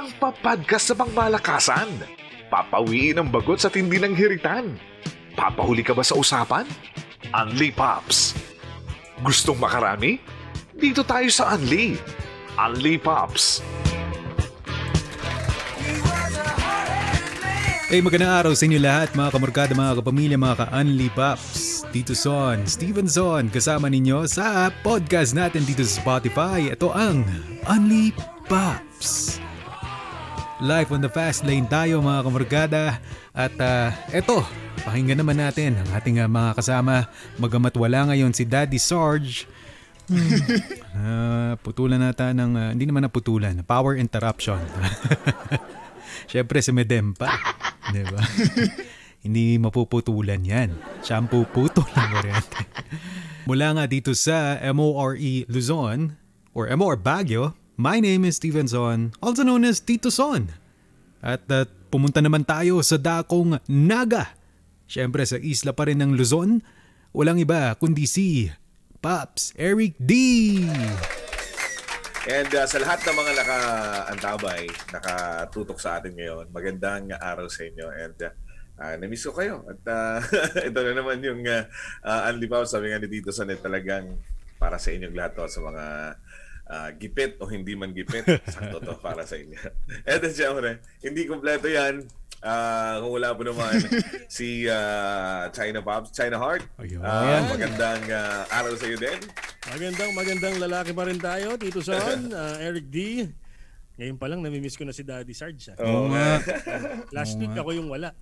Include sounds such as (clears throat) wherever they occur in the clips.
ang papadkas sa pangmalakasan. Papawiin ang bagot sa tindi ng hiritan. Papahuli ka ba sa usapan? Unli Pops. Gustong makarami? Dito tayo sa Unli. Unli Pops. Hey, magandang araw sa inyo lahat mga kamorkada, mga kapamilya, mga ka-Unli Pops. Dito Son, Stevenson, kasama ninyo sa podcast natin dito sa Spotify. Ito ang Unli Pops. Live on the fast lane tayo mga kamorkada. At uh, eto, pakinggan naman natin ang ating uh, mga kasama. Magamat wala ngayon si Daddy Sarge. Uh, (laughs) putulan nata ng, uh, hindi naman naputulan, power interruption. (laughs) Siyempre si Medempa. Di ba? (laughs) Hindi mapuputulan yan. Siya ang puputol ng. Mula nga dito sa MORE Luzon or MOR Baguio, my name is Steven Son, also known as Tito Son. At uh, pumunta naman tayo sa dakong Naga. Siyempre sa isla pa rin ng Luzon, walang iba kundi si Pops Eric D. And uh, sa lahat ng mga naka-antabay, nakatutok sa atin ngayon, magandang araw sa inyo. And uh, uh, namiss ko kayo. At uh, (laughs) ito na naman yung uh, uh, Unli Pao, sabi nga ni Tito Sanet, talagang para sa inyong lahat to, sa mga uh, gipit o hindi man gipit, sakto to para sa inyo. And then syempre, hindi kompleto yan. Uh, kung wala po naman (laughs) si uh, China Pops, China Heart. Ayun. Uh, magandang uh, araw sa iyo din. Magandang magandang lalaki pa rin tayo, Tito Son, uh, (laughs) Eric D. Ngayon pa lang namimiss ko na si Daddy Sarge. Oo nga. Last week ako yung wala.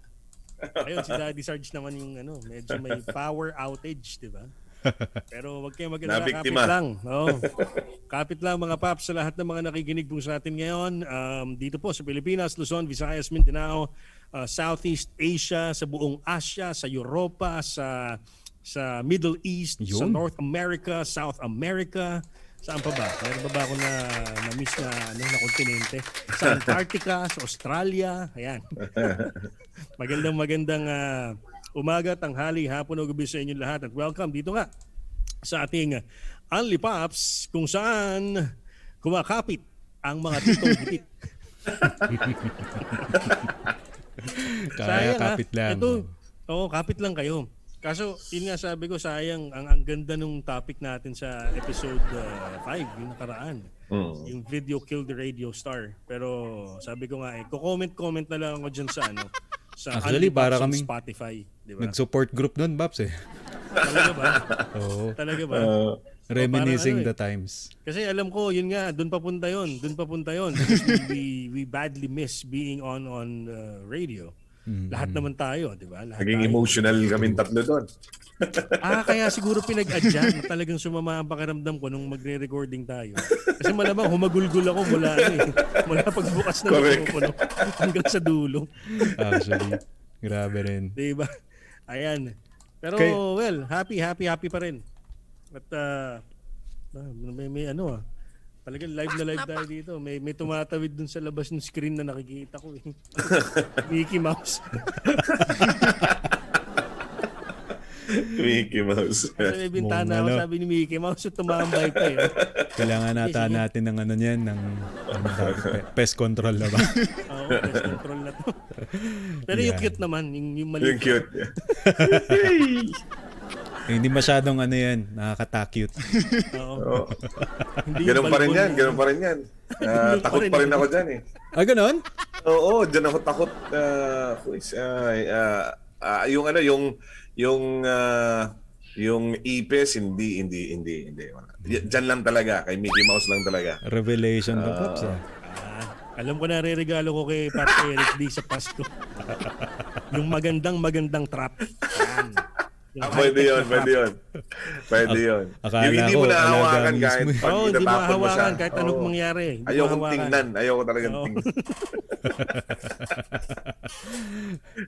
Ayun, si Daddy Sarge naman yung ano, medyo may (laughs) power outage, di ba? (laughs) Pero wag kayong mag-alala, kapit lang. Oo. (laughs) kapit lang mga paps sa lahat ng mga nakikinig po sa atin ngayon. Um, dito po sa Pilipinas, Luzon, Visayas, Mindanao, uh, Southeast Asia, sa buong Asia, sa Europa, sa sa Middle East, sa Yun. North America, South America. Saan pa ba? Meron ba ba ako na na-miss na, ano, na kontinente? Sa Antarctica, sa Australia. Ayan. (laughs) magandang magandang ah, umaga, tanghali, hapon o gabi sa inyo lahat. At welcome dito nga sa ating Unli Pops kung saan kumakapit ang mga titong (laughs) hitit. Kaya Sayang, kapit ha? lang. Ito, oo, kapit lang kayo. Kaso, yun nga sabi ko, sayang, ang, ang ganda nung topic natin sa episode 5, yung nakaraan. Mm. Yung video killed the radio star. Pero sabi ko nga eh, comment-comment na lang ako dyan sa ano, sa Actually, para kaming Spotify. Di ba? Nag-support group nun, Babs eh. Talaga ba? (laughs) Oo. Talaga ba? Uh, Reminiscing ano the eh. times. Kasi alam ko, yun nga, doon papunta yun. Doon papunta yun. (laughs) We, we badly miss being on on uh, radio. Lahat naman tayo, di ba? Lahat naging tayo. emotional kami tatlo doon. (laughs) Ah, kaya siguro pinag-adya na talagang sumama ang pakiramdam ko nung magre-recording tayo. Kasi malamang humagulgul ako mula, ano eh, mula pagbukas ng Correct. mikropono hanggang sa dulo. Actually. Grabe rin. Di ba? Ayan. Pero Kay- well, happy, happy, happy pa rin. At uh, may, may ano ah, talagang live na live tayo dito. May, may tumatawid dun sa labas ng screen na nakikita ko eh. (laughs) Mickey Mouse. (laughs) Mickey Mouse. Kasi may bintana ako, ano. sabi ni Mickey Mouse, tumambay pa eh. Kailangan nata natin ng ano niyan, ng ano pest control na ba? (laughs) Oo, pest control na to. Pero yung Yeah. cute naman, yung, yung mali. Yung cute. Eh, hindi masyadong ano yan, nakakatakute. Oo. Ganun pa rin yan, na- ganun pa rin yan. Ganun pa takot pa rin ako dyan eh. Ah, ganon? Oo, dyan ako takot. Uh, yung ano, yung yung ah, yung ipis, hindi, hindi, hindi, hindi. Dyan lang talaga, kay Mickey Mouse lang talaga. Revelation to Pops ah. Ah, alam ko na re-regalo ko kay Pat Eric D sa Pasko. (laughs) yung magandang magandang trap. Yan. Ah, pwede yun, na pwede yun. Pwede yun. akala yung hindi mo nahawakan alaga kahit pag Oo, hindi itatapon mo siya. kahit anong Oo. mangyari. Mahawakan. tingnan. Ayoko talagang Oo. tingnan. (laughs)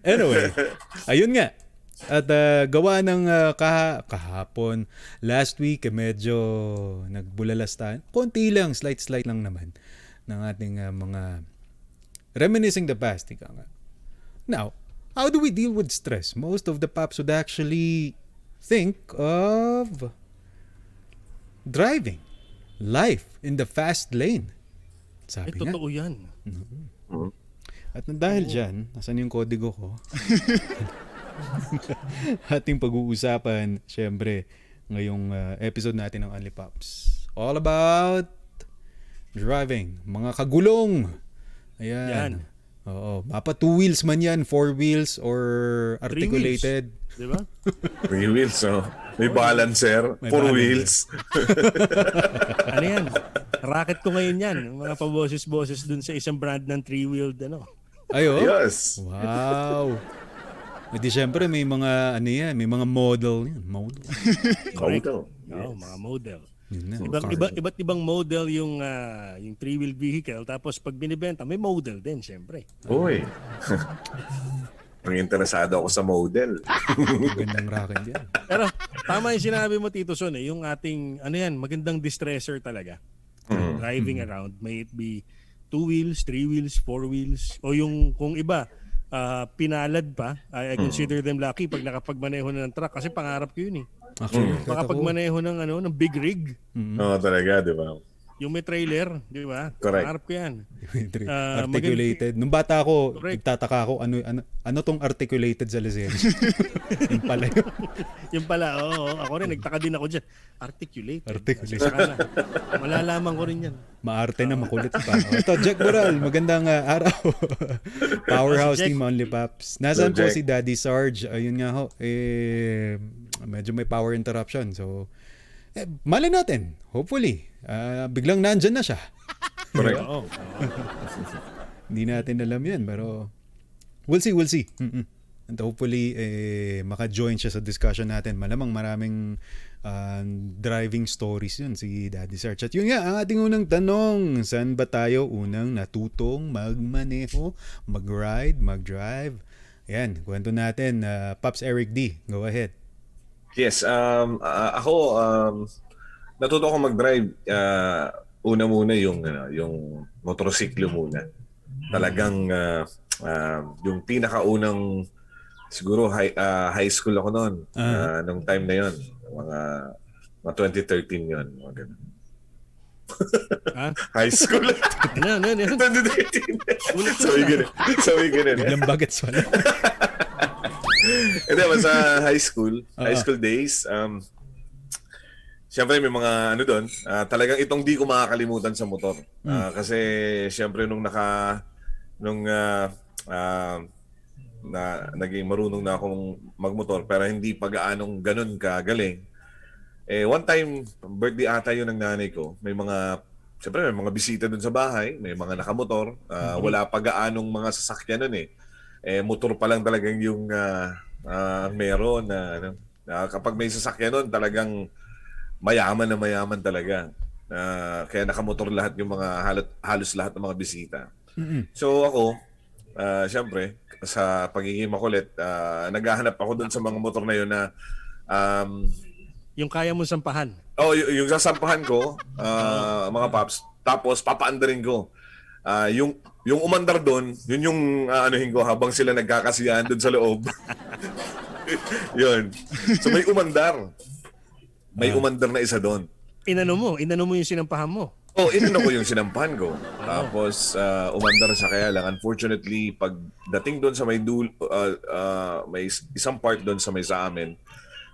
Anyway, ayun nga. At ah, gawa ng ah, kaha- kahapon, last week, eh, medyo nagbulalas tayo. Konti lang, slight-slight lang naman ng ating ah, mga reminiscing the past. Ika nga. Now, how do we deal with stress? Most of the paps would actually think of driving, life in the fast lane. Sabi Eh, nga. totoo yan. At dahil dyan, nasan yung kodigo ko? (laughs) Ating pag-uusapan, syempre, ngayong uh, episode natin ng Only Pops. All about driving. Mga kagulong. Ayan. Yan. Oo. Mapa two wheels man yan, four wheels, or articulated. Di ba? (laughs) Three wheels, so may balancer, May four balancer. wheels. (laughs) ano yan? Racket ko ngayon yan. Mga paboses-boses dun sa isang brand ng three-wheeled ano. Ayo. yes. Wow. E di syempre may mga ano yan, may mga model yan. Model. Auto. Oo, mga model. Yun na. Ibang, iba, iba't ibang model yung ah, yung three-wheel vehicle. Tapos pag binibenta, may model din, syempre. Uy. (laughs) Ang interesado ako sa model. (laughs) Gandang racket yan. Pero tama yung sinabi mo, Tito Son, eh, yung ating, ano yan, magandang distresser talaga. Mm. Driving around, may it be two wheels, three wheels, four wheels, o yung kung iba, ah, pinalad pa, I, I consider them lucky pag nakapagmaneho na ng truck kasi pangarap ko yun eh. Actually, ako, Makapagmaneho ng ano, ng big rig, Oo, talaga, di ba? yung may trailer, di ba? Correct. Pangarap ko yan. (laughs) Ah, articulated. Nung bata ako, Correct. nagtataka ako ano ano ano tong articulated sa Lazero. (laughs) Yung pala yun. Yung pala, oo, ako rin, nagtaka din ako dyan. Articulated. Articulated. Saka na. Malalaman ko rin yan. Maarte na makulit pa. Ito, Jack Boral, magandang ah, araw. (laughs) Powerhouse. Team Only Paps. Nasaan Hello, po si Daddy Sarge? Ayun nga ho, eh, medyo may power interruption. So, eh, malay natin. Hopefully. ah, biglang nandyan na siya. (laughs) Correct. Oo. Hindi natin alam yan, pero we'll see, we'll see. Mm-mm. And hopefully, eh, maka-join siya sa discussion natin. Malamang maraming ah, driving stories yun si Daddy Sarge. At yun nga, ang ating unang tanong, saan ba tayo unang natutong magmaneho, mag-ride, mag-drive? Yan, kwento natin. ah, Pops Eric D, go ahead. Yes, um, ah, ako, um, natuto ako mag-drive. ah, una muna yung, ano, yung motorsiklo muna. Talagang ah, ah, yung pinakaunang, siguro high, ah, high school ako noon. Ah. ah, nung time na yon Mga, mga 2013 yon Mga ganun. Ha? (laughs) High school. Ano, ano, ano? (laughs) 2013. Ulit ko Sabi ganun. Sabi ganun. Biglang bagets wala. (laughs) Hindi, sa (laughs) high school, high Oo. school days, um, Siyempre may mga ano doon, ah, talagang itong di ko makakalimutan sa motor. Ah, kasi siyempre nung naka nung ah, ah, na naging marunong na akong magmotor pero hindi pa gaanong ganun kagaling. Eh one time birthday ata 'yun ng nanay ko. May mga siyempre may mga bisita doon sa bahay, may mga nakamotor, Ah, wala pa gaanong mga sasakyan noon eh. Eh motor pa lang talagang yung ah, ah, meron na ano, na kapag may sasakyan noon talagang mayaman na mayaman talaga. Ah, kaya nakamotor lahat yung mga halos, halos lahat ng mga bisita. Mm-mm. So ako, ah, syempre, sa pagiging makulit, ah, naghahanap ako doon sa mga motor na yun na um, Yung kaya mo sampahan. oh, y- yung sasampahan ko, ah, mga paps, tapos papaandarin ko. Ah, yung yung umandar doon, yun yung ah, anuhin ko habang sila nagkakasiyahan doon sa loob. (laughs) yun. So may umandar. May umandar na isa doon. Inano mo, inano mo yung sinampahan mo. Oh, inano ko yung sinampahan ko. (laughs) Tapos ah, umandar siya kaya lang unfortunately pag dating doon sa may dul ah, ah, may is- isang part doon sa may sa amin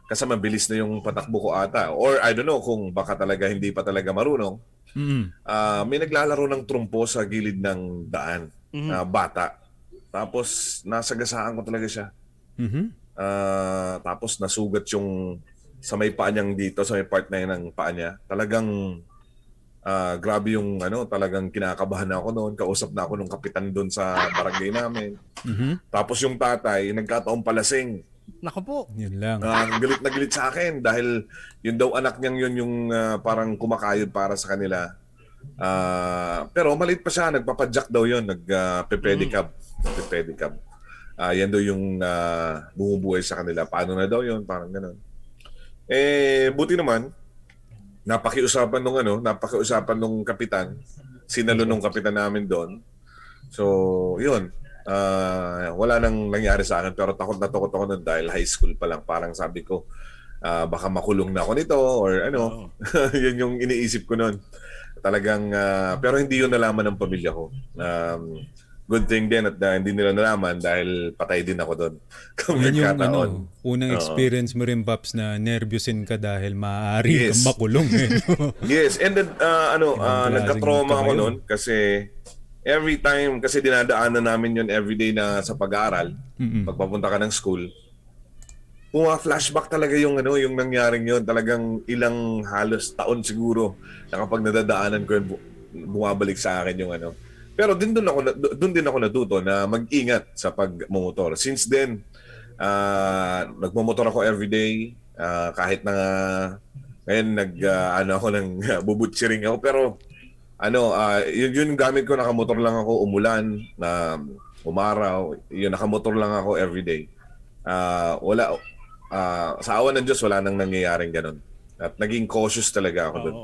kasi mabilis na yung patakbo ko ata or I don't know kung baka talaga hindi pa talaga marunong. Mm-mm. Ah, may naglalaro ng trumpo sa gilid ng daan. Mhm. ah, bata. Tapos nasagasaan ko talaga siya. Mhm. Ah, tapos nasugat yung sa may paa niyang dito, sa may part na yun ng paa niya. Talagang ah, grabe yung ano, talagang kinakabahan na ako noon. Kausap na ako nung kapitan doon sa barangay namin. Mhm. Tapos yung tatay, nagkataong palasing. Nako po. Yun lang. Ah, galit na galit sa akin dahil yun daw anak niyang yun yung ah, parang kumakayod para sa kanila. Ah, pero maliit pa siya, nagpapadjak daw yun, nag-pedicab. Nagpe-pedicab. Ah, yan daw yung ah, bumubuhay sa kanila. Paano na daw yun? Parang ganun. Eh, buti naman, napakiusapan nung ano, napakiusapan nung kapitan, sinalo nung kapitan namin doon. So, yun. Ah, wala nang nangyari sa akin pero takot na takot ako nun dahil high school pa lang. Parang sabi ko, ah, baka makulong na ako nito or ano. Oo. (laughs) yun yung iniisip ko nun. talagang, ah, pero hindi yun nalaman ng pamilya ko. Um, good thing din at ah, hindi nila nalaman dahil patay din ako doon. (laughs) Kung Yun yung ano, unang Oo. experience mo rin, Paps, na nervyusin ka dahil maaari Yes. kang makulong. Eh, no? (laughs) Yes, and then uh, ano, uh, nagka-trauma ako noon kasi every time kasi dinadaanan namin yun everyday na sa pag-aaral, Mm-mm. pagpapunta ka ng school. Puma flashback talaga yung ano, yung nangyaring yun, talagang ilang halos taon siguro na kapag nadadaanan ko yun, bu- bumabalik sa akin yung ano. Pero din doon ako doon din ako natuto na mag-ingat sa pagmumotor. Since then, ah nagmumotor ako everyday ah, kahit na ngayon nag ah, ano ako (laughs) ng bubutsiring ako pero ano ah, yun, yun gamit ko nakamotor lang ako umulan na umaraw yun nakamotor lang ako everyday Ah, wala ah, sa awan ng Diyos wala nang nangyayaring ganun at naging cautious talaga ako doon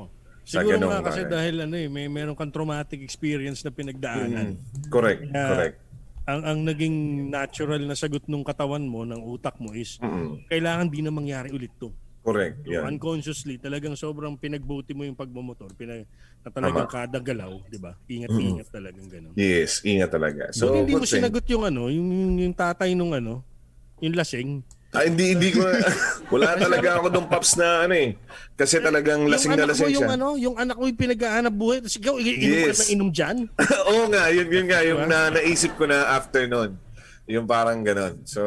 Siguro nga kasi bagay. dahil ano eh, may meron kang traumatic experience na pinagdaanan. correct Kaya, correct Ang ang naging natural na sagot ng katawan mo, ng utak mo is Mm-mm. kailangan di na mangyari ulit to. correct So, yan unconsciously, talagang sobrang pinagbuti mo yung pagmamotor. Pinag, na talagang Tama. kada galaw, di ba? Ingat-ingat talagang gano'n. yes ingat talaga so So, hindi mo thing. sinagot yung ano, yung, yung, yung tatay nung ano, yung lasing. Ah, hindi, hindi ko, (laughs) wala talaga ako nung paps na ano eh. Kasi talagang lasing na lasing mo, yung siya. ano, yung anak mo yung pinag-aanap buhay. Tapos ikaw, i- inom ka Yes. na inom dyan. (laughs) Oo nga, yun, yun nga, yung Diba? na, naisip ko na after nun. Yung parang ganon. So,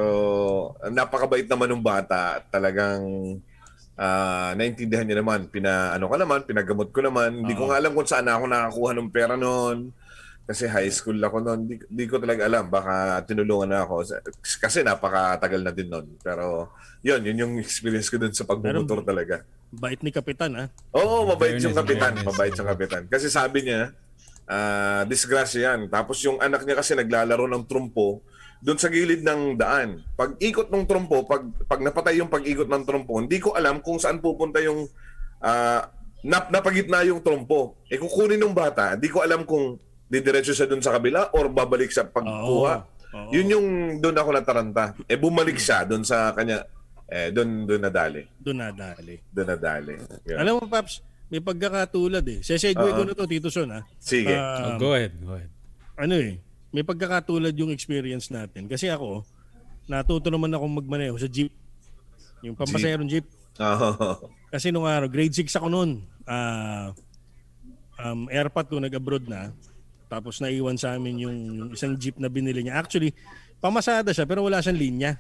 napakabait naman ng bata. Talagang, ah naintindihan niya naman. Pina, ano ka naman, pinagamot ko naman. Hindi ko Oo. nga alam kung saan ako nakakuha ng pera noon. Kasi high school ako noon. Di, di ko talaga alam. Baka tinulungan na ako. Kasi napakatagal na din noon. Pero, yun, yun yung experience ko dun sa pagmumotor talaga. Bait ni Kapitan, ha? Oo, mabait yung Fairness, kapitan. fairness. Mabait yung kapitan. Kasi sabi niya, ah disgrasya yan. Tapos yung anak niya kasi naglalaro ng trumpo doon sa gilid ng daan. Pag ikot ng trumpo, pag, pag napatay yung pag-ikot ng trumpo, hindi ko alam kung saan pupunta yung ah nap napagitna yung trumpo. Eh kukunin ng bata, hindi ko alam kung didiretso siya doon sa kabila or babalik sa pagkuha. Oo. Yun yung doon ako nataranta. Eh bumalik siya doon sa kanya. Eh doon doon nadali. Doon nadali. Doon nadali. Yun. Alam mo, Paps, may pagkakatulad eh. Sesegue ko Oo. na to, Tito Son, ha? Sige. Ah, Oh, go ahead, go ahead. ano eh, may pagkakatulad yung experience natin. Kasi ako, natuto naman ako magmaneho sa jeep. Yung pampaserong jeep. Oo. Kasi nung araw, grade 6 ako noon. Ah, um, airpot ko, nag-abroad na. Tapos naiwan sa amin yung, yung isang jeep na binili niya. Actually, pamasada siya pero wala siyang linya.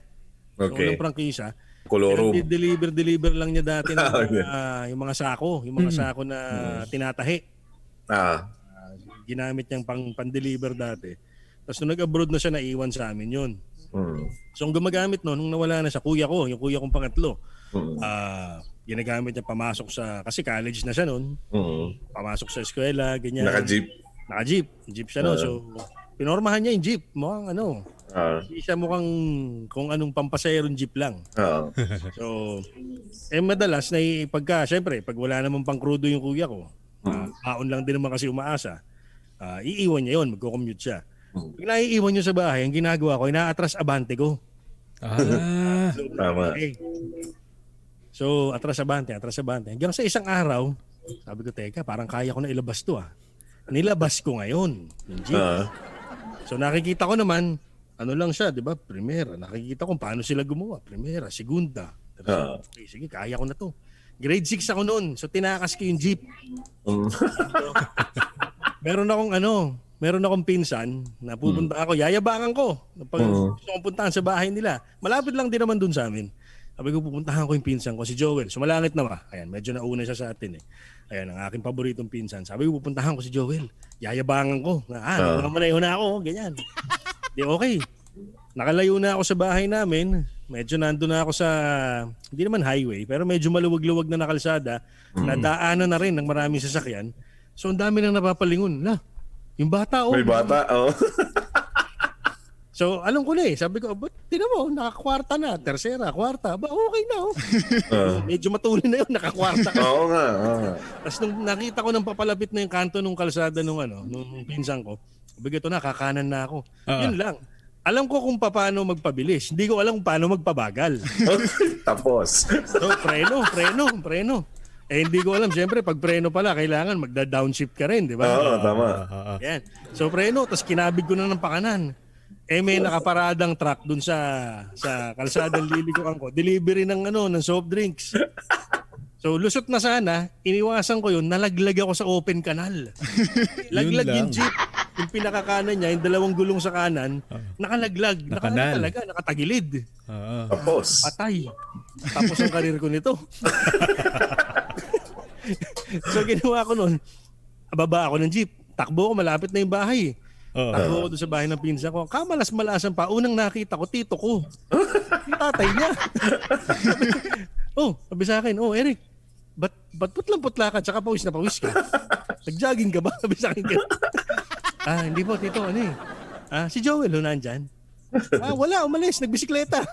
So, Okay. walang prangkisa. Kolorum. deliver deliver lang niya dati ng (laughs) okay. mga, yung mga sako, yung mga sako na tinatahi. Ah. Ginamit niyang pang pan-deliver dati. Tapos nung nag-abroad na siya, naiwan sa amin yun. Mm. So ang gumagamit no, nung nawala na siya, kuya ko, yung kuya kong pangatlo, Mm. ah ginagamit niya pamasok sa, kasi college na siya noon, Mm. pamasok sa eskwela, ganyan. Naka-jeep. Naka-jeep. Jeep siya no. So, pinormahan niya yung jeep. Mukhang ano, Ah. hindi siya mukhang kung anong pampaserong jeep lang. Ah. (laughs) So, eh madalas na pagka, syempre, pag wala namang pang crudo yung kuya ko, uh, haon lang din naman kasi umaasa, ah, iiwan niya yun, magko-commute siya. Pag naiiwan niyo sa bahay, ang ginagawa ko, inaatras abante ko. Ah, Tama. Okay. So, atras abante, atras abante. Hanggang sa isang araw, sabi ko, teka, parang kaya ko na ilabas to ah. Nilabas ko ngayon. Ah. So nakikita ko naman, ano lang siya, di ba? Primera. Nakikita ko paano sila gumawa. Primera, segunda. Ah. Okay, sige, kaya ko na to. Grade 6 ako noon. So tinakas ko yung jeep. Mm. Meron akong ano, meron akong pinsan na pupunta ako, yayabangan ko. Pag Mm. gusto kong puntahan sa bahay nila. Malapit lang din naman dun sa amin. Sabi ko, pupuntahan ko yung pinsan ko, si Joel. Sumalangit na ba? Ayan, medyo nauna siya sa atin eh. Ayan, ang aking paboritong pinsan. Sabi ko, pupuntahan ko si Joel. Yayabangan ko. Na, ah, uh. manayo na ako. Ganyan. Di okay. Nakalayo na ako sa bahay namin. Medyo nando na ako sa, hindi naman highway, pero medyo maluwag-luwag na nakalsada. Na daanan na rin ng maraming sasakyan. So, ang dami nang napapalingon. La, yung bata, oh. May bata. Oh. (laughs) So, alam ko na eh. Sabi ko, but tinan mo, nakakwarta na. Tersera, kwarta. Ba, okay na oh. (laughs) Ah. Medyo matulin na yun, nakakwarta ka. Oo nga. oo nga. Tapos nung nakita ko nang papalapit na yung kanto nung kalsada nung ano, nung pinsan ko, sabi ko, na, kakanan na ako. Ah. Yun lang. Alam ko kung paano magpabilis. Hindi ko alam kung paano magpabagal. (laughs) Tapos. So, preno, preno, preno. Eh hindi ko alam, siyempre pag preno pala, kailangan magda-downshift ka rin, di ba? Oo, tama. Ah, ah. Yan. So preno, tapos kinabig ko na ng pakanan. Eh may nakaparadang truck dun sa sa kalsadang lilikuan ko. Delivery ng ano, ng soft drinks. So lusot na sana, iniwasan ko yun, nalaglag ako sa open canal. (laughs) Laglag yung jeep. Yung pinakakanan niya, yung dalawang gulong sa kanan, nakalaglag. Naka, Nakanal. talaga, nakatagilid. Ah, Tapos. Patay. Tapos ang karir ko nito. (laughs) (laughs) so ginawa ko nun, baba ako ng jeep. Takbo ko, malapit na yung bahay. Oo. Takbo ko doon sa bahay ng pinsa ko. Kamalas-malasan pa. Unang nakita ko, tito ko. Yung tatay niya. (laughs) oh, sabi sa akin, oh Eric, ba't, ba't putlang-putla ka tsaka pawis na pawis ka? (laughs) Nag-jogging ka ba? Sabi sa akin. ah, hindi po, tito, ano eh. Ah, si Joel, ho, nandyan. Ah, wala, umalis, nagbisikleta.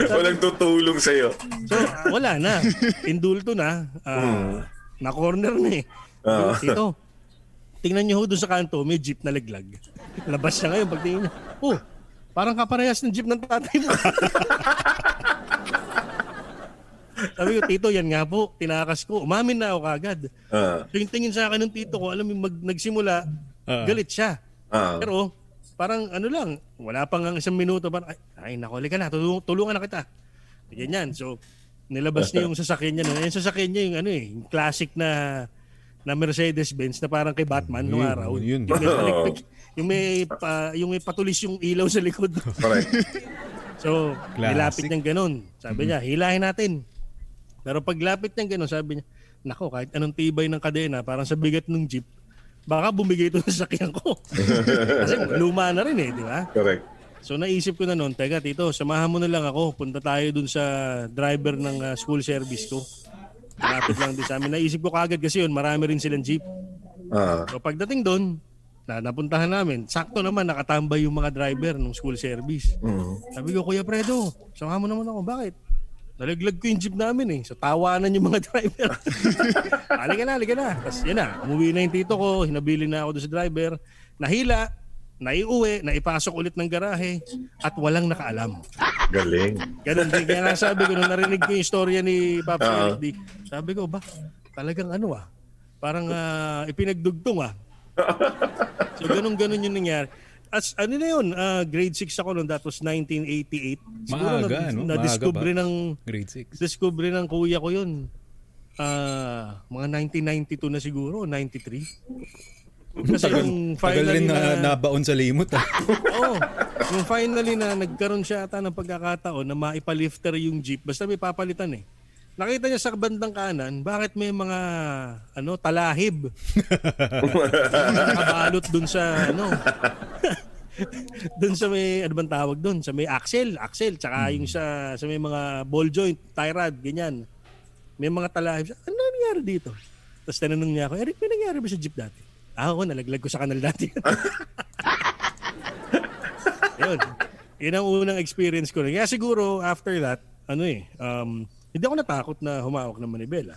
Walang tutulong sa'yo. So, wala na. Indulto na. Ah, Na-corner na eh. Ah. Tito, tingnan niyo ho doon sa kanto, may jeep na laglag. Labas siya ngayon pagtingin niya. Oh, parang kaparehas ng jeep ng tatay mo. (laughs) Sabi ko, tito, yan nga po. Tinakas ko. Umamin na ako kagad. Ah, So yung tingin sa akin ng tito ko, alam mo, mag, nagsimula, Ah. galit siya. ah. Pero parang ano lang, wala pang ang isang minuto, parang, ay, ay naku, halika na, tulung, tulungan na kita. Ganyan. So, nilabas niya yung sasakyan niya. Yung sasakyan niya yung ano eh, yung classic na na Mercedes-Benz na parang kay Batman Yun, araw. yun. Yung may, yung may, pa- yung may patulis yung ilaw sa likod. Correct. (laughs) So, Classic. nilapit niyang ganun. Sabi niya, hilahin natin. Pero paglapit niyang ganun, sabi niya, nako, kahit anong tibay ng kadena, parang sa bigat ng jeep, baka bumigay ito sa sakyan ko. (laughs) Kasi luma na rin eh, di ba? Correct. So naisip ko na noon, teka tito, samahan mo na lang ako. Punta tayo dun sa driver ng ah, school service ko. Malapit lang din sa amin. Naisip ko kagad kasi yun, marami rin silang jeep. Ah. So pagdating doon, na napuntahan namin, sakto naman nakatambay yung mga driver ng school service. Mm. Sabi ko, Kuya Fredo, samahan mo naman ako. Bakit? Nalaglag ko yung jeep namin eh. So tawanan yung mga (laughs) driver. halika na, halika na. Tapos yan na, umuwi na yung tito ko, hinabili na ako doon sa driver. Nahila, naiuwi, naipasok ulit ng garahe, at walang nakaalam. Galing. Ganun din. Kaya nga sabi ko, nung narinig ko yung istorya ni. Eric D, sabi ko, ba, talagang ano ah, parang ah, ipinagdugtong ah. so ganun-ganun yung nangyari. As ano na yun, ah, grade 6 ako noon, that was 1988. Maaga, no? na, Maaga discover pa. ng Grade 6. discover ng kuya ko yun. Ah, mga 1992 na siguro, 93. Kasi Tagal, yung tagal finally rin na, na, nabaon sa limot. Ah. (laughs) Oo. Yung finally na nagkaroon siya ata ng pagkakataon na maipalifter yung jeep, basta may papalitan eh. Nakita niya sa bandang kanan, bakit may mga ano talahib? Nakabalot dun sa ano. (laughs) dun sa may ano bang tawag dun? Sa may axle, axle, tsaka yung sa sa may mga ball joint, tie rod, ganyan. May mga talahib. Ano nangyari dito? Tapos tinanong niya ako, Eric, may nangyari ba sa jeep dati? Ah, ako, nalaglag ko sa kanal dati. (laughs) Yun. Yun ang unang experience ko. Kaya siguro after that, ano eh, um, hindi ako natakot na humawak ng manibela.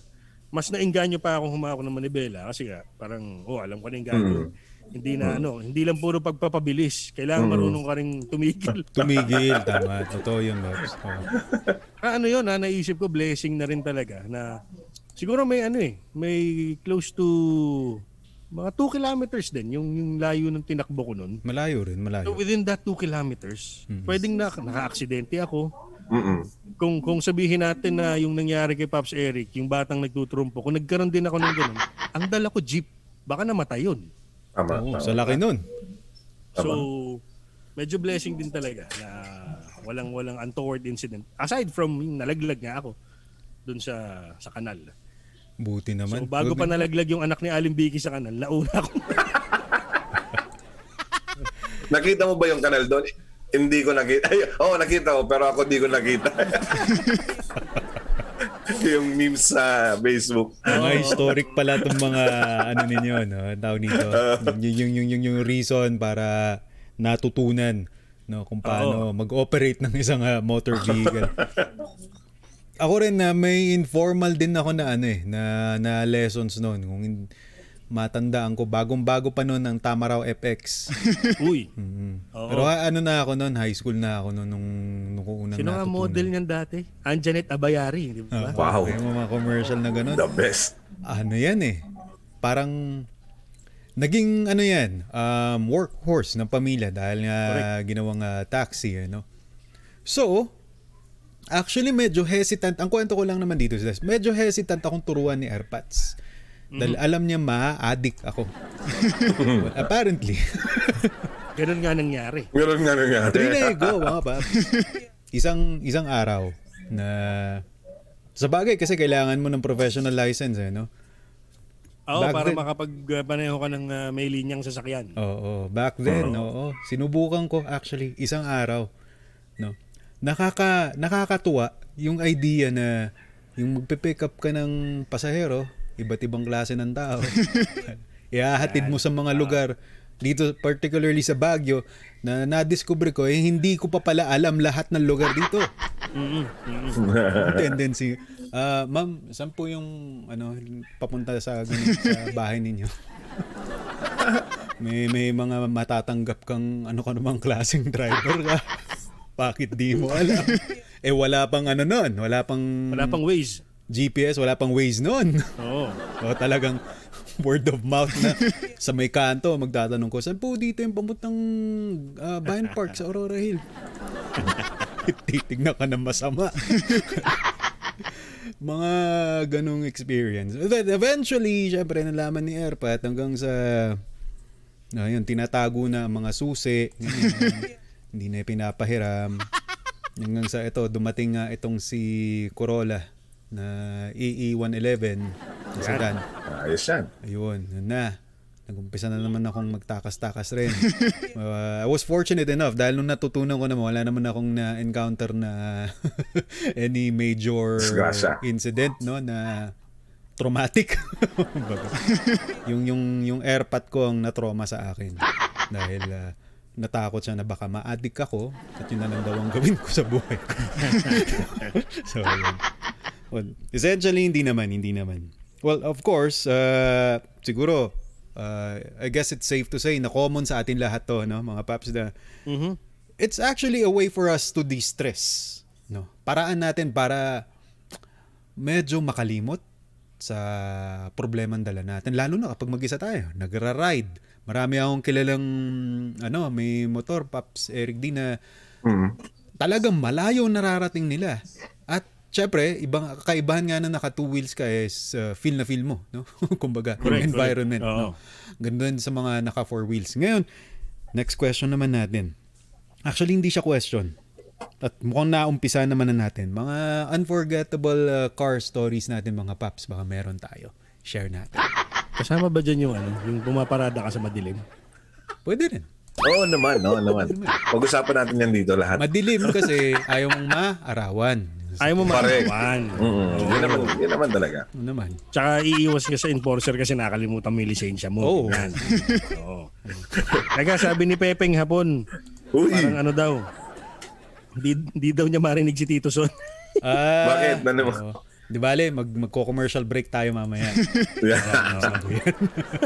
Mas nainganyo pa akong humawak ng manibela kasi nga, parang, oh, alam ko na yung gagawin. Hindi na ano, hindi lang puro pagpapabilis. Kailangan marunong ka rin tumigil. (laughs) Tumigil, tama. Totoo yun, Lops. Ah, ano yun, ha, naisip ko, blessing na rin talaga na siguro may ano eh, may close to mga 2 kilometers din yung, yung layo ng tinakbo ko nun. Malayo rin, So malayo. within that 2 kilometers, pwedeng na, naka-aksidente ako. Mm-mm. Kung kung sabihin natin na yung nangyari kay Pops Eric, yung batang nagtutrumpo, kung nagkaroon din ako ng ganun, ang dala ko jeep, baka namatay yun. Tama. Oo, tama. sa laki nun. So, medyo blessing din talaga na walang walang untoward incident. Aside from yung nalaglag nga ako dun sa sa kanal. Buti So naman. bago pa nalaglag yung anak ni Aling Vicky sa kanal, nauna ako. (laughs) Nakita mo ba yung kanal doon? Hindi ko nakita. (laughs) Ay, oo, nakita ko, pero ako hindi ko nakita. (laughs) yung memes sa Facebook. Mga historic pala itong mga ano ninyo, no? Tawag nito. Yung, yung, yung, yung, yung reason para natutunan no kung paano mag-operate ng isang ah, motor vehicle. Ako rin na may informal din ako na ano eh na na lessons noon kung matandaan ko, bagong-bago pa noon ang Tamaraw FX. (laughs) Uy. Mhm. Oo. Pero ah, ano na ako noon, high school na ako noon nung, nung unang Sino nga natutunan. model niyan dati? Anjanet Abayari, di ba? Ah, Wow. Yung mga commercial na ganun. The best. Ano yan eh. Parang naging ano yan, um, workhorse ng pamilya dahil nga ginawang ah, taxi. Ano? So, actually medyo hesitant. Ang kwento ko lang naman dito is medyo hesitant akong turuan ni Airpods. Dahil alam niya ma-addict ako. Well, (laughs) apparently. (laughs) Ganun nga nangyari. Meron nga nangyari. Three na go, (laughs) mga paps. Isang, isang araw na sa bagay kasi kailangan mo ng professional license eh, no? Oo, Back para then- makapagpaneho ka ng ah, may linyang sasakyan. Oo, back then, oo. Sinubukan ko actually isang araw, no. Nakaka nakakatuwa yung idea na yung magpe-pick up ka ng pasahero, iba't ibang klase ng tao. (laughs) Iahatid mo sa mga lugar dito particularly sa Baguio na na-discover ko eh hindi ko pa pala alam lahat ng lugar dito. (laughs) Tendency. Ah, ma'am, saan po yung ano papunta sa ganun, sa bahay ninyo? (laughs) may may mga matatanggap kang ano ka namang klaseng driver ka. Bakit di mo alam? Eh wala pang ano nun, wala pang Wala pang ways. GPS, wala pang Waze nun. Oo. (laughs) o talagang word of mouth na sa may kanto magtatanong ko, saan po dito yung pamuntang uh, Vine Park sa Aurora Hill? (laughs) Titignan ka ng masama. (laughs) mga ganong experience. But eventually, syempre, nalaman ni Airpat hanggang sa ayun, tinatago na ang mga susi. ganyan. hindi na pinapahiram. Hanggang sa ito, dumating nga itong si Corolla na E EE111 na sedan. Ayos yan. Ayun, yun na. Nagumpisa na naman akong magtakas-takas rin. (laughs) Uh, I was fortunate enough dahil nung natutunan ko naman, wala naman akong na-encounter na (laughs) any major Disgrasya. incident no na traumatic. (laughs) Yung yung yung airpat ko ang na-trauma sa akin dahil uh, natakot siya na baka ma-addict ako at yun na lang daw ang gawin ko sa buhay ko. so, yun. Well, essentially, hindi naman, hindi naman. Well, of course, uh, siguro, uh, I guess it's safe to say na common sa atin lahat to, no? mga paps na Mhm. it's actually a way for us to de-stress. No? Paraan natin para medyo makalimot sa problema dala natin. Lalo na kapag mag-isa tayo, nagra-ride. Marami akong kilalang ano, may motor, Paps Eric D na Mm. talagang malayo nararating nila. Syempre, ibang kakaibahan nga na naka two wheels ka is uh, feel na feel mo, no? (laughs) Kumbaga, yung Correct, environment, correct. no? Ganda din sa mga naka four wheels. Ngayon, next question naman natin. Actually, hindi siya question. At mukhang naumpisa naman na natin. Mga unforgettable uh, car stories natin, mga paps, baka meron tayo. Share natin. (laughs) Kasama ba dyan yung ano, yung pumaparada ka sa madilim? Pwede rin. Oo naman, oo naman. Pag-usapan natin yan dito lahat. Madilim kasi (laughs) ayaw mong maarawan. Ayaw mo Correct. makawan. Mm, yun naman, yun naman talaga. Ano naman? Tsaka iiwas ka sa enforcer kasi nakalimutan mo yung lisensya mo. Oo. Yan. Oo. Teka, sabi ni Pepeng hapon, Uy, parang ano daw, di, di daw niya marinig si Tito Son. Ah, Bakit? Ano mo? oo. Di bale, mag, magko-commercial break tayo mamaya. (laughs)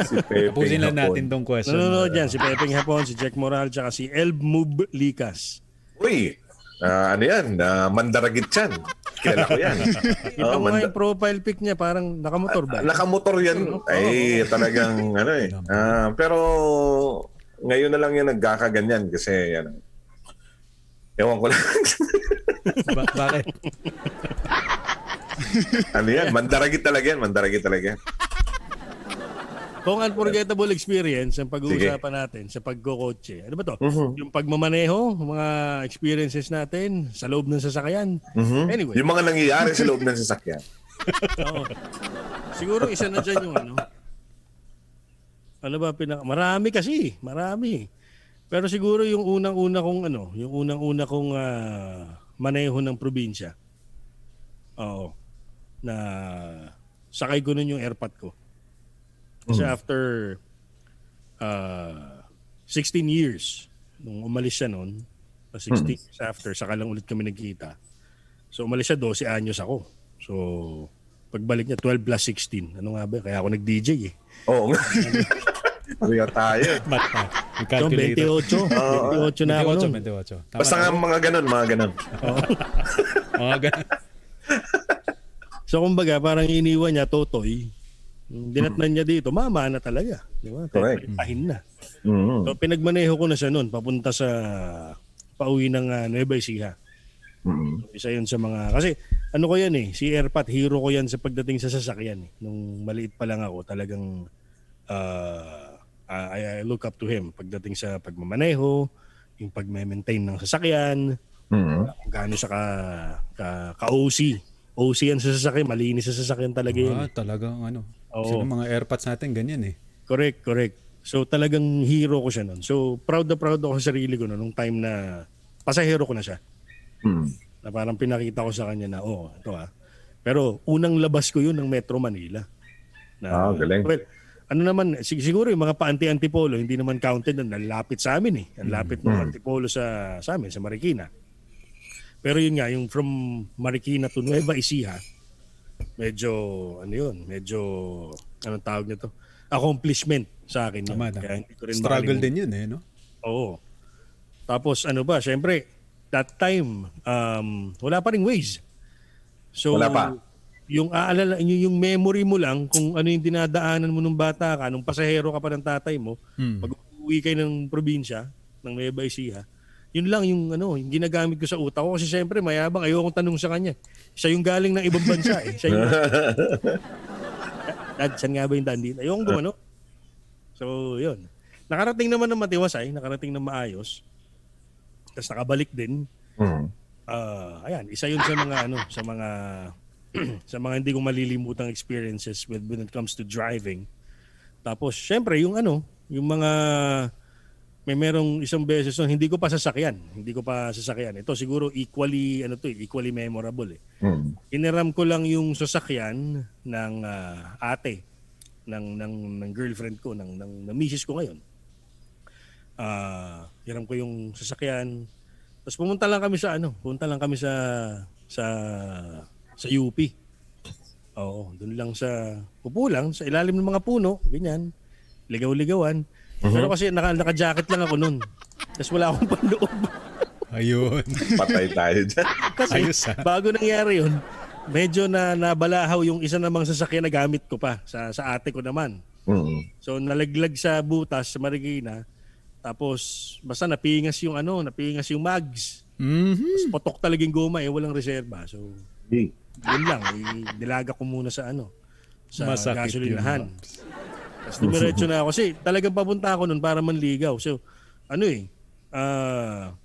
si Pepe. Tapusin lang Hapon. natin tong question. Nanonood yan, si Pepeng hapon, si Jack Moral, tsaka si Elmub Likas. Uy, ah, ano yan? Ah, mandaragit yan. Kilala ko yan. (laughs) Mo nga manda- yung profile pic niya, parang nakamotor ba? Nakamotor yan. Ay, talagang (laughs) ano eh. Ah, pero ngayon na lang yan nagkakaganyan kasi yan. Ewan ko lang. (laughs) Ba- bakit? ano yan? Mandaragit talaga yan. Mandaragit talaga yan. Kung unforgettable experience ang pag-uusapan natin sa pagkokotse. Ano ba to? Mhm. Yung pagmamaneho, mga experiences natin sa loob ng sasakyan. Mhm. Anyway. Yung mga nangyayari sa loob ng sasakyan. (laughs) Oo. Siguro isa na dyan yung ano. Ano ba pinaka... Marami kasi. Marami. Pero siguro yung unang-una kong ano, yung unang-una kong ah, maneho ng probinsya. Oo. Na sakay ko nun yung airpot ko. Kasi after ah, 16 years, nung umalis siya ah, 16 years after, saka lang ulit kami nagkita. So umalis siya 12 anyos ako. So Pagbalik niya, 12 plus 16. Ano nga ba? Kaya ako nag-DJ eh. Oo nga. (laughs) Pareha tayo. May So, calculator. 28. 28 na ako 28, nun. 28. Tama Basta nga mga ganun, mga ganun. (laughs) Mga ganun. (laughs) So, kumbaga, parang iniwan niya, Totoy. Dinatnan niya dito, mama na talaga. Di ba? Correct. Pahin na. Mm. So, pinagmaneho ko na siya noon, papunta sa pauwi ng uh, Nueva Ecija. Mm. Isa yun sa mga... Kasi ano ko yan eh, si Airpat, hero ko yan sa pagdating sa sasakyan. Eh. Nung maliit pa lang ako, talagang uh, I, I look up to him pagdating sa pagmamaneho, yung pag-maintain ng sasakyan, Mm. kung gaano siya ka, ka, ka-OC. OC yan sa sasakyan, malinis sa sasakyan talaga yun. Ah, talagang ano. Oo. Sino mga airpods natin, ganyan eh. Correct, correct. So talagang hero ko siya noon. So proud na proud ako sa sarili ko noon nung time na pasahero ko na siya. Mm. Na parang pinakita ko sa kanya na, oh, ito ah. Pero unang labas ko yun ng Metro Manila. Ah, galing. Well, ano naman, sig- siguro yung mga pa-anti-antipolo, hindi naman counted na nalapit sa amin eh. Ang lapit ng antipolo sa, sa amin, sa Marikina. Pero yun nga, yung from Marikina to Nueva Ecija, medyo, ano yun, medyo, anong tawag nito? Accomplishment sa akin yun. Tama. Kaya hindi ko rin Struggle din yun eh, no? Oo. Tapos ano ba, syempre, that time, um, wala pa ring ways. So, Wala pa. Yung aalala, yung, yung memory mo lang kung ano yung dinadaanan mo nung bata ka, nung pasahero ka pa ng tatay mo, Hmm. pag uwi kayo ng probinsya, ng Nueva Ecija, yun lang yung ano, yung ginagamit ko sa utak ko kasi syempre mayabang ayokong tanong sa kanya. Siya yung galing ng ibang bansa eh. Siya yung (laughs) Dad, saan nga ba yung dandin? Ayokong gumano. So, yun. Nakarating naman ng matiwasay, nakarating ng maayos. Tapos nakabalik din. Mm. Ah, ayan, isa yun sa mga ano, sa mga (clears throat) sa mga hindi ko malilimutang experiences with when it comes to driving. Tapos, syempre, yung ano, yung mga may merong isang beses nun, hindi ko pa sasakyan. Hindi ko pa sasakyan. Ito siguro equally, ano to, eh, equally memorable eh. Mm. Iniram ko lang yung sasakyan ng ah, ate ng ng ng girlfriend ko ng ng, ng misis ko ngayon. Ah, hiram ko yung sasakyan. Tapos pumunta lang kami sa ano, pumunta lang kami sa sa sa UP. Oo, doon lang sa upo lang sa ilalim ng mga puno, ganyan. Ligaw-ligawan. Pero kasi naka, naka-jacket lang ako noon. Tapos wala akong (laughs) panloob. Ayun. Patay tayo dyan. (laughs) Kasi Ayos, ah. bago nangyari yun, medyo na nabalahaw yung isa namang sasakyan na gamit ko pa sa sa ate ko naman. Mm. So nalaglag sa butas sa Marikina. Tapos basta napingas yung ano, napingas yung mags. Mhm. Tapos potok talaga yung goma eh, walang reserba. So Hey. yun lang, eh, nilaga ko muna sa ano, sa Masakit gasolinahan. yun, Tapos dumiretso na ako. Kasi talagang papunta ako nun para manligaw. So, ano eh, ah,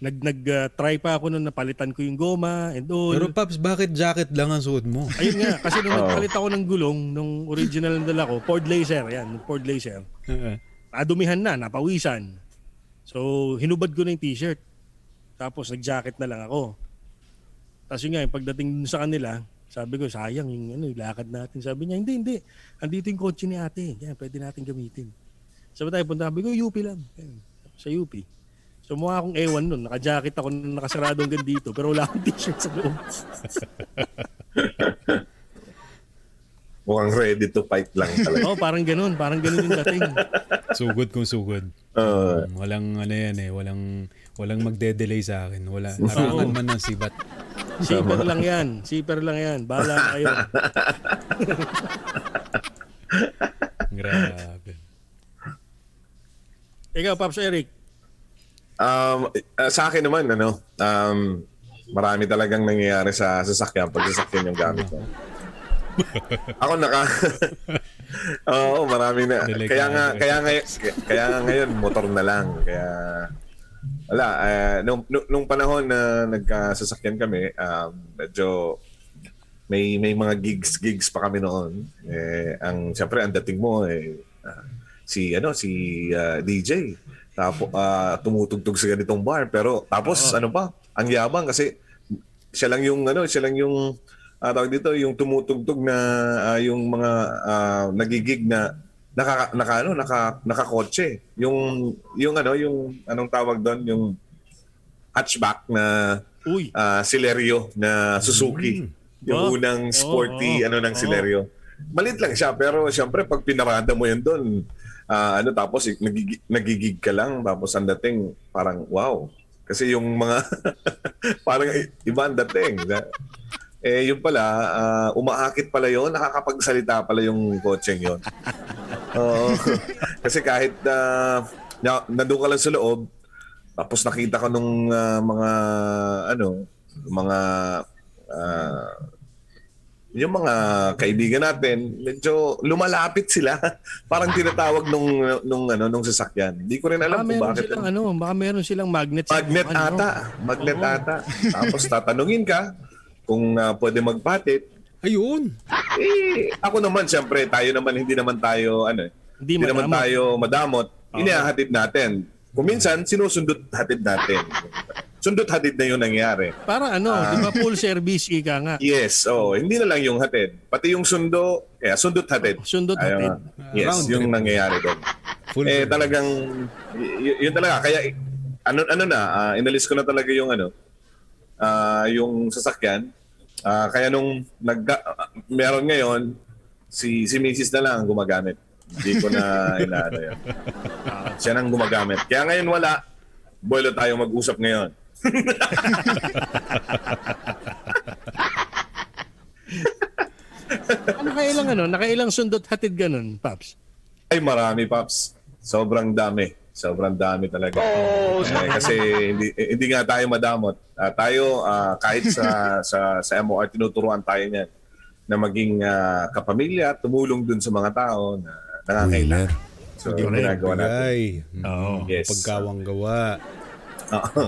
nag, nag ah, try pa ako nun napalitan ko yung goma and all. Pero Paps, bakit jacket lang ang suot mo? Ayun nga, kasi nung (laughs) nagpalit ako ng gulong, nung original na dala ko, Ford Laser, yan, Ford Laser. Nadumihan na, napawisan. So, hinubad ko na yung t-shirt. Tapos, nag-jacket na lang ako. Tapos yun nga, yung pagdating sa kanila, sabi ko, sayang yung ano, lakad natin. Sabi niya, hindi, hindi. Andito yung kotse ni ate. Yan, pwede natin gamitin. Sabi tayo, punta. Sabi ko, UP lang. Yan, sa UP. So mukha akong ewan nun. Naka-jacket ako nung nakasarado hanggang dito. Pero wala akong t-shirt sa loob. (laughs) Mukhang ready to fight lang talaga. Oo, parang ganun. Parang ganun yung dating. Sugod kung sugod. Uh, Walang ano yan eh, walang walang magde-delay sa akin. Wala. Narangan man ng sibat. Zipper lang yan. Zipper lang yan. Bahala na kayo. (laughs) Grabe. Ikaw, Pops Eric. um, uh, sa akin naman, ano, um, marami talagang nangyayari sa sasakyan pag sasakyan yung gamit ko. (laughs) Ako naka (laughs) Oo, marami na. Kaya nga kaya nga kaya nga ngayon motor na lang. Kaya wala eh, nung, nung nung panahon na nagkasasakyan kami, um, medyo may may mga gigs gigs pa kami noon. Eh ang siyempre ang dating mo eh ah, si ano si ah, DJ. Tapos ah, tumutugtog sa ganitong bar pero tapos ano pa, ang yabang kasi siya lang yung ano, siya lang yung ah, tawag dito, yung tumutugtog na ah, yung mga ah, nagigig na naka naka ano, naka nakakotse. Yung yung ano, yung anong tawag doon, yung hatchback na Uy, ah, Celerio na Suzuki. Yung Oh, unang sporty oh, ano ng oh. Silerio. Malit lang siya pero syempre pag pinarada mo yan doon, ah, ano tapos eh, nagigig, nagigig ka lang tapos ang dating parang wow. Kasi yung mga (laughs) parang iba ang dating. Eh yung pala, ah, umaakit pala yon nakakapagsalita pala yung kotseng yon. (laughs) Oo. Kasi kahit na na, nandun ka lang sa loob, tapos nakita ko nung ah, mga ano, mga ah, yung mga kaibigan natin, medyo lumalapit sila. (laughs) Parang tinatawag nung nung ano nung sasakyan. Hindi ko rin Baka alam kung meron bakit. silang ano, baka meron silang magnet. Magnet upuan, no? ata, magnet Oo. ata. Tapos tatanungin ka kung ah, pwede magpatid. Ayun. Eh, ako naman siyempre, tayo naman hindi naman tayo ano, eh, Hindi hindi naman tayo madamot. Oo. Inihahatid natin. Kung minsan sinusundot hatid natin. Sundot hatid na yung nangyari. Para ano, Ah. di ba full service ika nga. Yes, oh, hindi na lang yung hatid. Pati yung sundo, kaya sundot hatid. Sundot Ayaw hatid. nga. Yes, Round yung trip. nangyayari doon. Full eh talagang y- yun talaga kaya ano ano na ah, inalis ko na talaga yung ano ah, yung sasakyan. Ah, kaya nung nag meron ngayon si si Mrs. na lang ang gumagamit. Hindi ko na (laughs) inaano yan. Siya nang gumagamit. Kaya ngayon wala. Boilo tayo mag-usap ngayon. (laughs) Nakailang ano, nakailang sundot hatid ganun, Paps. Ay marami paps. Sobrang dami. Sobrang dami talaga. Oh, Eh, kasi hindi eh, hindi nga tayo madamot. Ah, tayo ah, kahit sa (laughs) sa sa MOR tinuturuan tayo niyan na maging ah, kapamilya, tumulong dun sa mga tao na nangangailangan. So, yung ginagawa natin. Bigay. Oo. Yes. Pagkawang gawa. Oo.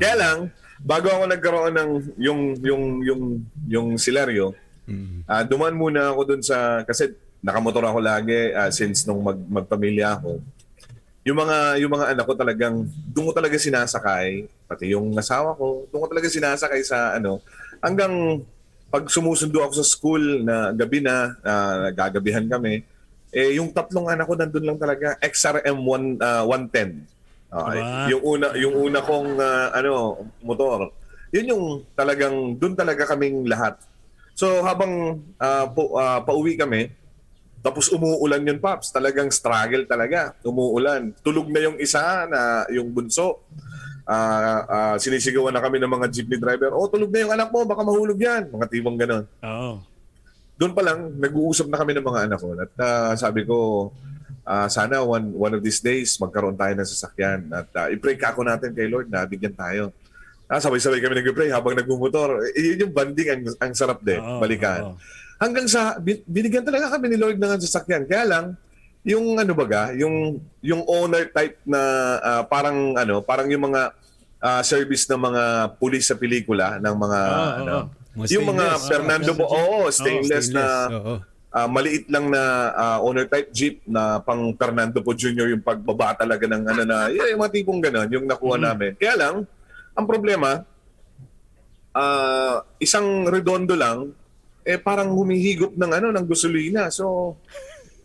Kaya lang, bago ako nagkaroon ng yung yung yung yung silaryo, Mm. Ah, duman muna ako dun sa kasi nakamotor ako lagi ah, since nung mag, magpamilya ako. Yung mga yung mga anak ko talagang doon ko talaga sinasakay, pati yung asawa ko, doon ko talaga sinasakay sa ano hanggang pag sumusundo ako sa school na gabi na, ah, gagabihan kami, eh yung tatlong anak ko nandun lang talaga XRM 1 ah, 110. Ah, Aba. yung una yung una kong ah, ano motor. Yun yung talagang doon talaga kaming lahat. So habang ah, pu- ah, pauwi kami, tapos umuulan yun, Paps. Talagang struggle talaga. Umuulan. Tulog na yung isa na yung bunso. Ah, ah, sinisigawan na kami ng mga jeepney driver. Oh, tulog na yung anak mo. Baka mahulog yan. Mga tipong ganon. Oo. Doon pa lang, nag-uusap na kami ng mga anak ko. At ah, sabi ko, ah, sana one, one of these days, magkaroon tayo ng sasakyan. At ah, i-pray ka ako natin kay Lord na bigyan tayo. Ah, sabay-sabay kami nag-pray habang nagmumotor. Eh, yun yung banding, ang, ang sarap din. Oo, balikan. oo. Hanggang sa, bin- binigyan talaga kami ni Lord ng sasakyan. Kaya lang, yung ano baga, yung yung owner type na ah, parang ano, parang yung mga ah, service ng mga pulis sa pelikula ng mga Oo, ano. Mga yung mga stainless. Fernando Oo, Bo, oo, stainless, na Oo. ah, maliit lang na ah, owner type jeep na pang Fernando Po Jr. yung pagbaba talaga ng ano na, yeah, (laughs) yung mga tipong ganon, yung nakuha namin. Kaya lang, ang problema, ah, isang redondo lang, eh parang humihigop ng ano ng gasolina. So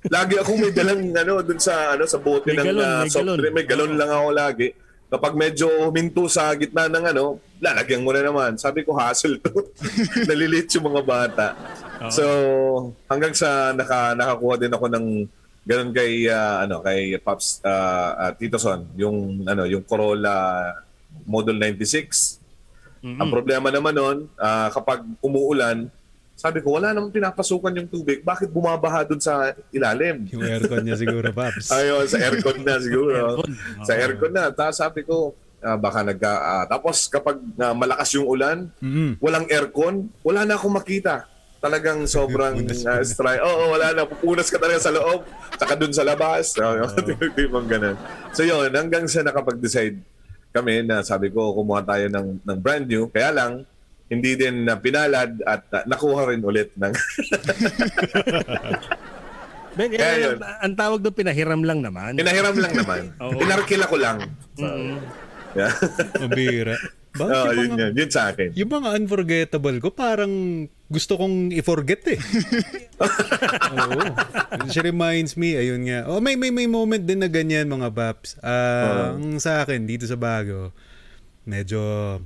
lagi akong may dalang (laughs) ano dun sa ano sa bote May ng galon, ah, may soft drink. May galon lang ako lagi. Kapag medyo huminto sa gitna ng ano, lalagyan mo na naman. Sabi ko, hassle to. (laughs) Nalilit yung mga bata. So, hanggang sa naka, nakakuha din ako ng ganun kay ah, ano kay Pops ah, ah, Tito Son, yung ano, yung Corolla Model 96. Ang problema naman nun, ah, kapag umuulan, sabi ko, wala namang pinapasukan yung tubig. Bakit bumabaha dun sa ilalim? Yung aircon niya siguro, Paps. (laughs) Ayun, sa aircon na siguro. Aircon. Sa aircon na. Tapos sabi ko, ah, baka nagka... ah, tapos kapag ah, malakas yung ulan, Mm. walang aircon, wala na akong makita. Talagang sobrang uh, stry. Oo, wala na. Pupunas ka talaga sa loob, saka dun sa labas. Oh. (laughs) Tipong ganun. So yun, hanggang sa nakapag-decide kami na sabi ko, kumuha tayo ng, ng brand new. Kaya lang, hindi din na pinalad at uh, nakuha rin ulit ng (laughs) Ben, eh, Kaya yun. ang, ang tawag doon pinahiram lang naman. pinahiram lang naman. (laughs) Oo. Inarkila ko lang. So, Mm. yeah. Mabira. Bakit Oo, yung yun, mga, yun. Yun sa akin. yung mga unforgettable ko, parang gusto kong i-forget eh. (laughs) Oo. She reminds me, ayun nga. Oh, may, may, may moment din na ganyan mga Paps. Ah, Ang sa akin, dito sa bago, medyo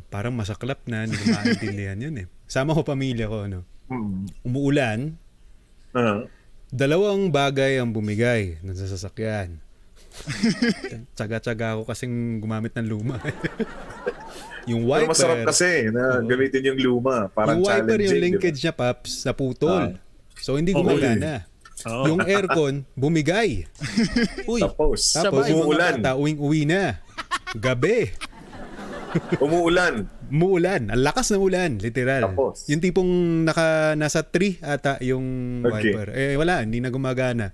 parang masaklap na, hindi ko (laughs) maintindihan yun eh. Sama ko pamilya ko, ano. Hmm. umuulan, Ah. dalawang bagay ang bumigay ng sasakyan. (laughs) Tsaga-tsaga ako kasing gumamit ng luma. (laughs) yung Pero wiper, masarap kasi na gamitin yung luma. Parang yung wiper, challenging. yung linkage niya, Paps, naputol. So, hindi Oo, gumagana. Oo. Yung aircon, bumigay. Uy, Tapos, tapos umuulan. uwing-uwi na. Gabi. (laughs) Umuulan. Muulan. Ang lakas ng ulan, literal. Tapos? Yung tipong naka, nasa tree ata yung Okay. wiper. Eh, wala, hindi na gumagana.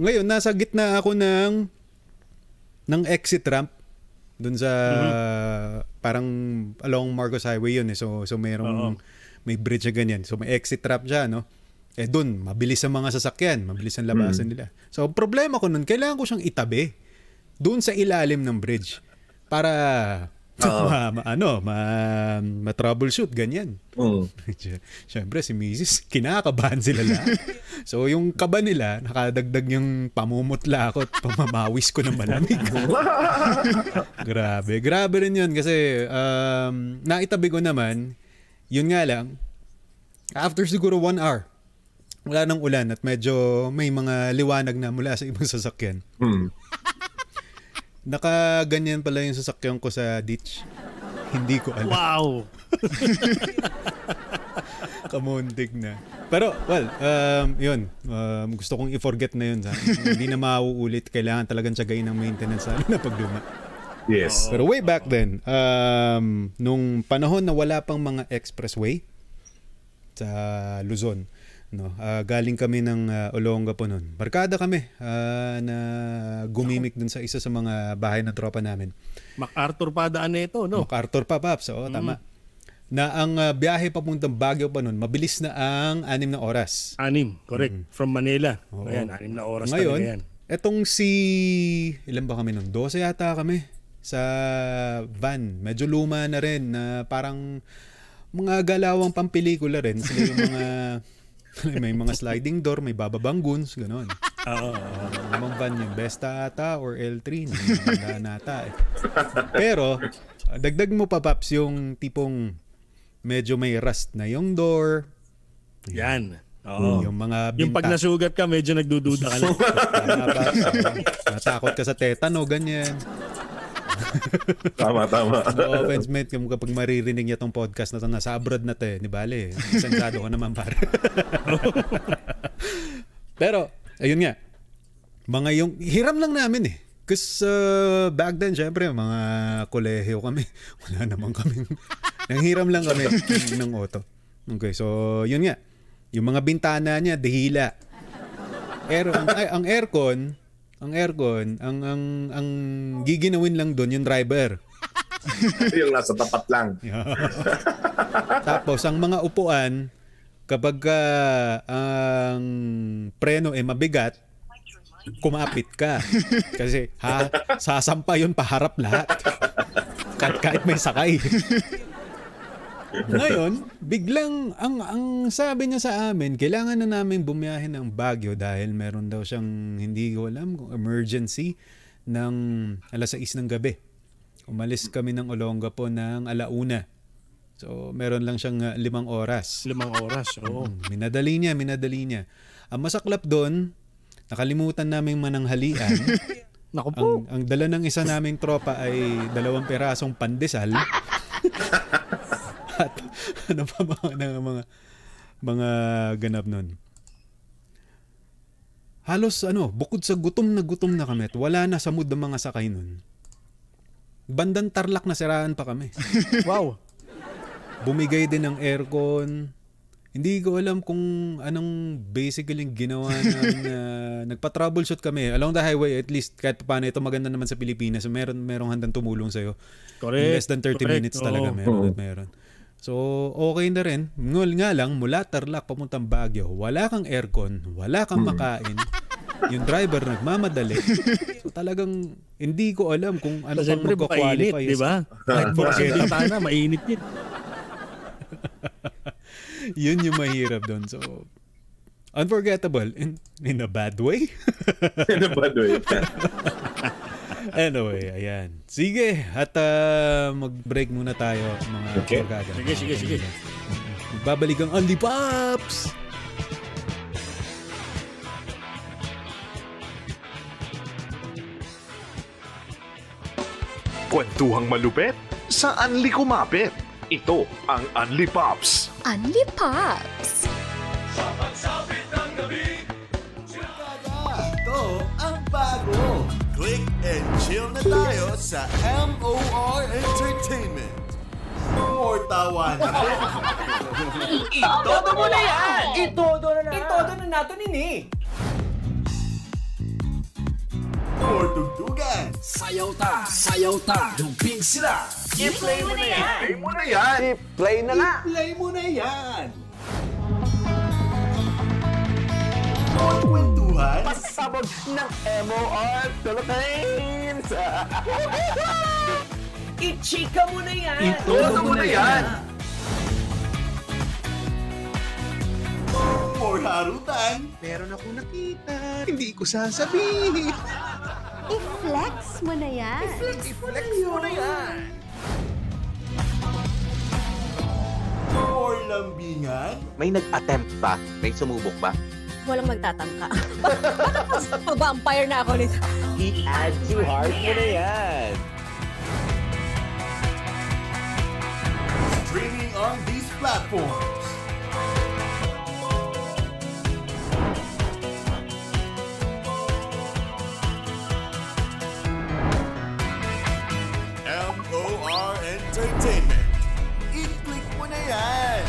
Ngayon, nasa gitna ako ng ng exit ramp dun sa parang along Marcos Highway yun eh. So, so merong may bridge na ganyan. So, may exit ramp siya, no? Eh, dun, mabilis ang mga sasakyan. Mabilis ang labasan nila. So, problema ko nun, kailangan ko siyang itabi doon sa ilalim ng bridge para (laughs) ma, ma- ano, ma, ma-troubleshoot, ganyan. Mm. (laughs) Siyempre, si Mrs. kinakabahan sila lahat. (laughs) so, yung kaba nila, nakadagdag yung pamumutla ako at pamamawis ko ng malamig. grabe. Grabe rin yun kasi um, naitabi ko naman, yun nga lang, after siguro one hour, wala nang ulan at medyo may mga liwanag na mula sa ibang sasakyan. Mm. Nakaganyan pala yung sasakyan ko sa ditch. Hindi ko alam. Wow. (laughs) Kamuntik na. Pero, well, um, yun. Um, gusto kong i-forget na yun. (laughs) Hindi na mauulit. Kailangan talagang tsagain ng maintenance lalo na pagluma. Yes. Pero way back then, um, nung panahon na wala pang mga expressway sa Luzon, no, ah, galing kami ng ah, Olonga po noon. Barkada kami ah, na gumimik dun sa isa sa mga bahay ng tropa namin. MacArthur pa daan na ito, no? MacArthur pa, Paps. Oo, tama. Na ang ah, biyahe papuntang Baguio pa noon, mabilis na ang anim na oras. Anim, correct. From Manila. Oo. Ayan, anim na oras Ngayon, talaga yan. etong si... Ilan ba kami noon? 12 yata kami sa van. Medyo luma na rin na parang mga galawang pampelikula rin. Sila yung mga... (laughs) (laughs) may mga sliding door, may bababang goons, gano'n. Oo. oo. Lamang van yung Besta ata or L3. Hindi nata eh. Pero, uh, dagdag mo pa, Paps, yung tipong medyo may rust na yung door. Yan. Oo. Yung mga Yung pag binta- nasugat ka, medyo nagdududa ka Paps. Natakot ka sa tetano, ganyan. (laughs) Tama, tama. No offense, mate, kung kapag maririnig niya tong podcast na to, nasa abroad na to eh, di bale, sensado ka naman pare. (laughs) Pero, ayun nga, mga yung, hiram lang namin eh. Kasi uh, back then, syempre, mga kolehiyo kami. (laughs) Wala naman kami. Nanghiram lang kami ng auto. Okay, so yun nga. Yung mga bintana niya, dahila. Air, ang, ay, ang aircon, ang aircon, ang ang ang giginawin lang doon yung driver. (laughs) yung nasa tapat lang. (laughs) Tapos ang mga upuan kapag ah, ang preno ay mabigat, kumapit ka. Kasi ha, sasampa yun paharap lahat. kahit, kahit may sakay. Ngayon, biglang ang ang sabi niya sa amin, kailangan na namin bumiyahe ng Baguio dahil meron daw siyang hindi ko alam kung emergency ng alas 6 ng gabi. Umalis kami ng Olonga po ng alauna. So, meron lang siyang ah, limang oras. Limang oras. Oo. Mm, Minadali niya, minadali niya. Ang masaklap doon, nakalimutan naming mananghalian. (laughs) Naku po. ang, ang dala ng isa naming tropa ay dalawang perasong pandesal. (laughs) At (laughs) ano pa mga, mga, mga, mga ganap nun. Halos ano, bukod sa gutom na gutom na kami at wala na sa mood ng mga sakay nun. Bandang tarlak na siraan pa kami. (laughs) Wow. Bumigay din ng aircon. Hindi ko alam kung anong basically yung ginawa namin na (laughs) nagpa-troubleshoot kami. Along the highway, at least kahit paano ito maganda naman sa Pilipinas. Meron, merong handang tumulong sa'yo. Correct. In less than 30 Correct. minutes talaga Oo. meron at meron. So, okay na rin. Ngul nga lang, mula Tarlac papuntang Baguio, wala kang aircon, wala kang makain. Yung driver nagmamadali. So, talagang hindi ko alam kung ano So, pang magka-qualify. di ba? Kahit yung bintana, mainit yun. (laughs) Yun yung mahirap doon. So, unforgettable in, in a bad way. In a bad way. (laughs) anyway, ayan. Sige, at ah, mag-break muna tayo mga Okay. barkada. Sige, sige, sige. Babalik ang Only Pops! Kwentuhang malupet sa Unli Kumapit. Ito ang Unli Pops. Unli Pops! Ito ang bago. Click and chill na tayo sa MOR Entertainment. More tawanan. Itodo mo na yan! Itodo na na! Itodo na nato nini! More tugtugan. Sayaw ta, sayaw ta, dumping sila. I-play mo na yan! Play mo na yan! Play na na! Play mo na yan. More kwentuhan. Pasabog ng MOR Philippines! (laughs) I-chika mo na yan! Itodo mo na yan! More harutan. Meron ako nakita. Hindi ko sasabihin. (laughs) I-flex mo na yan! I-flex mo na yan! More lambingan. May nag-attempt ba? May sumubok ba? Walang magtatangka. (laughs) Mag-vampire na ako nito. I-add to heart mo na yan! Streaming on these platforms. MOR Entertainment. I-click mo na yan.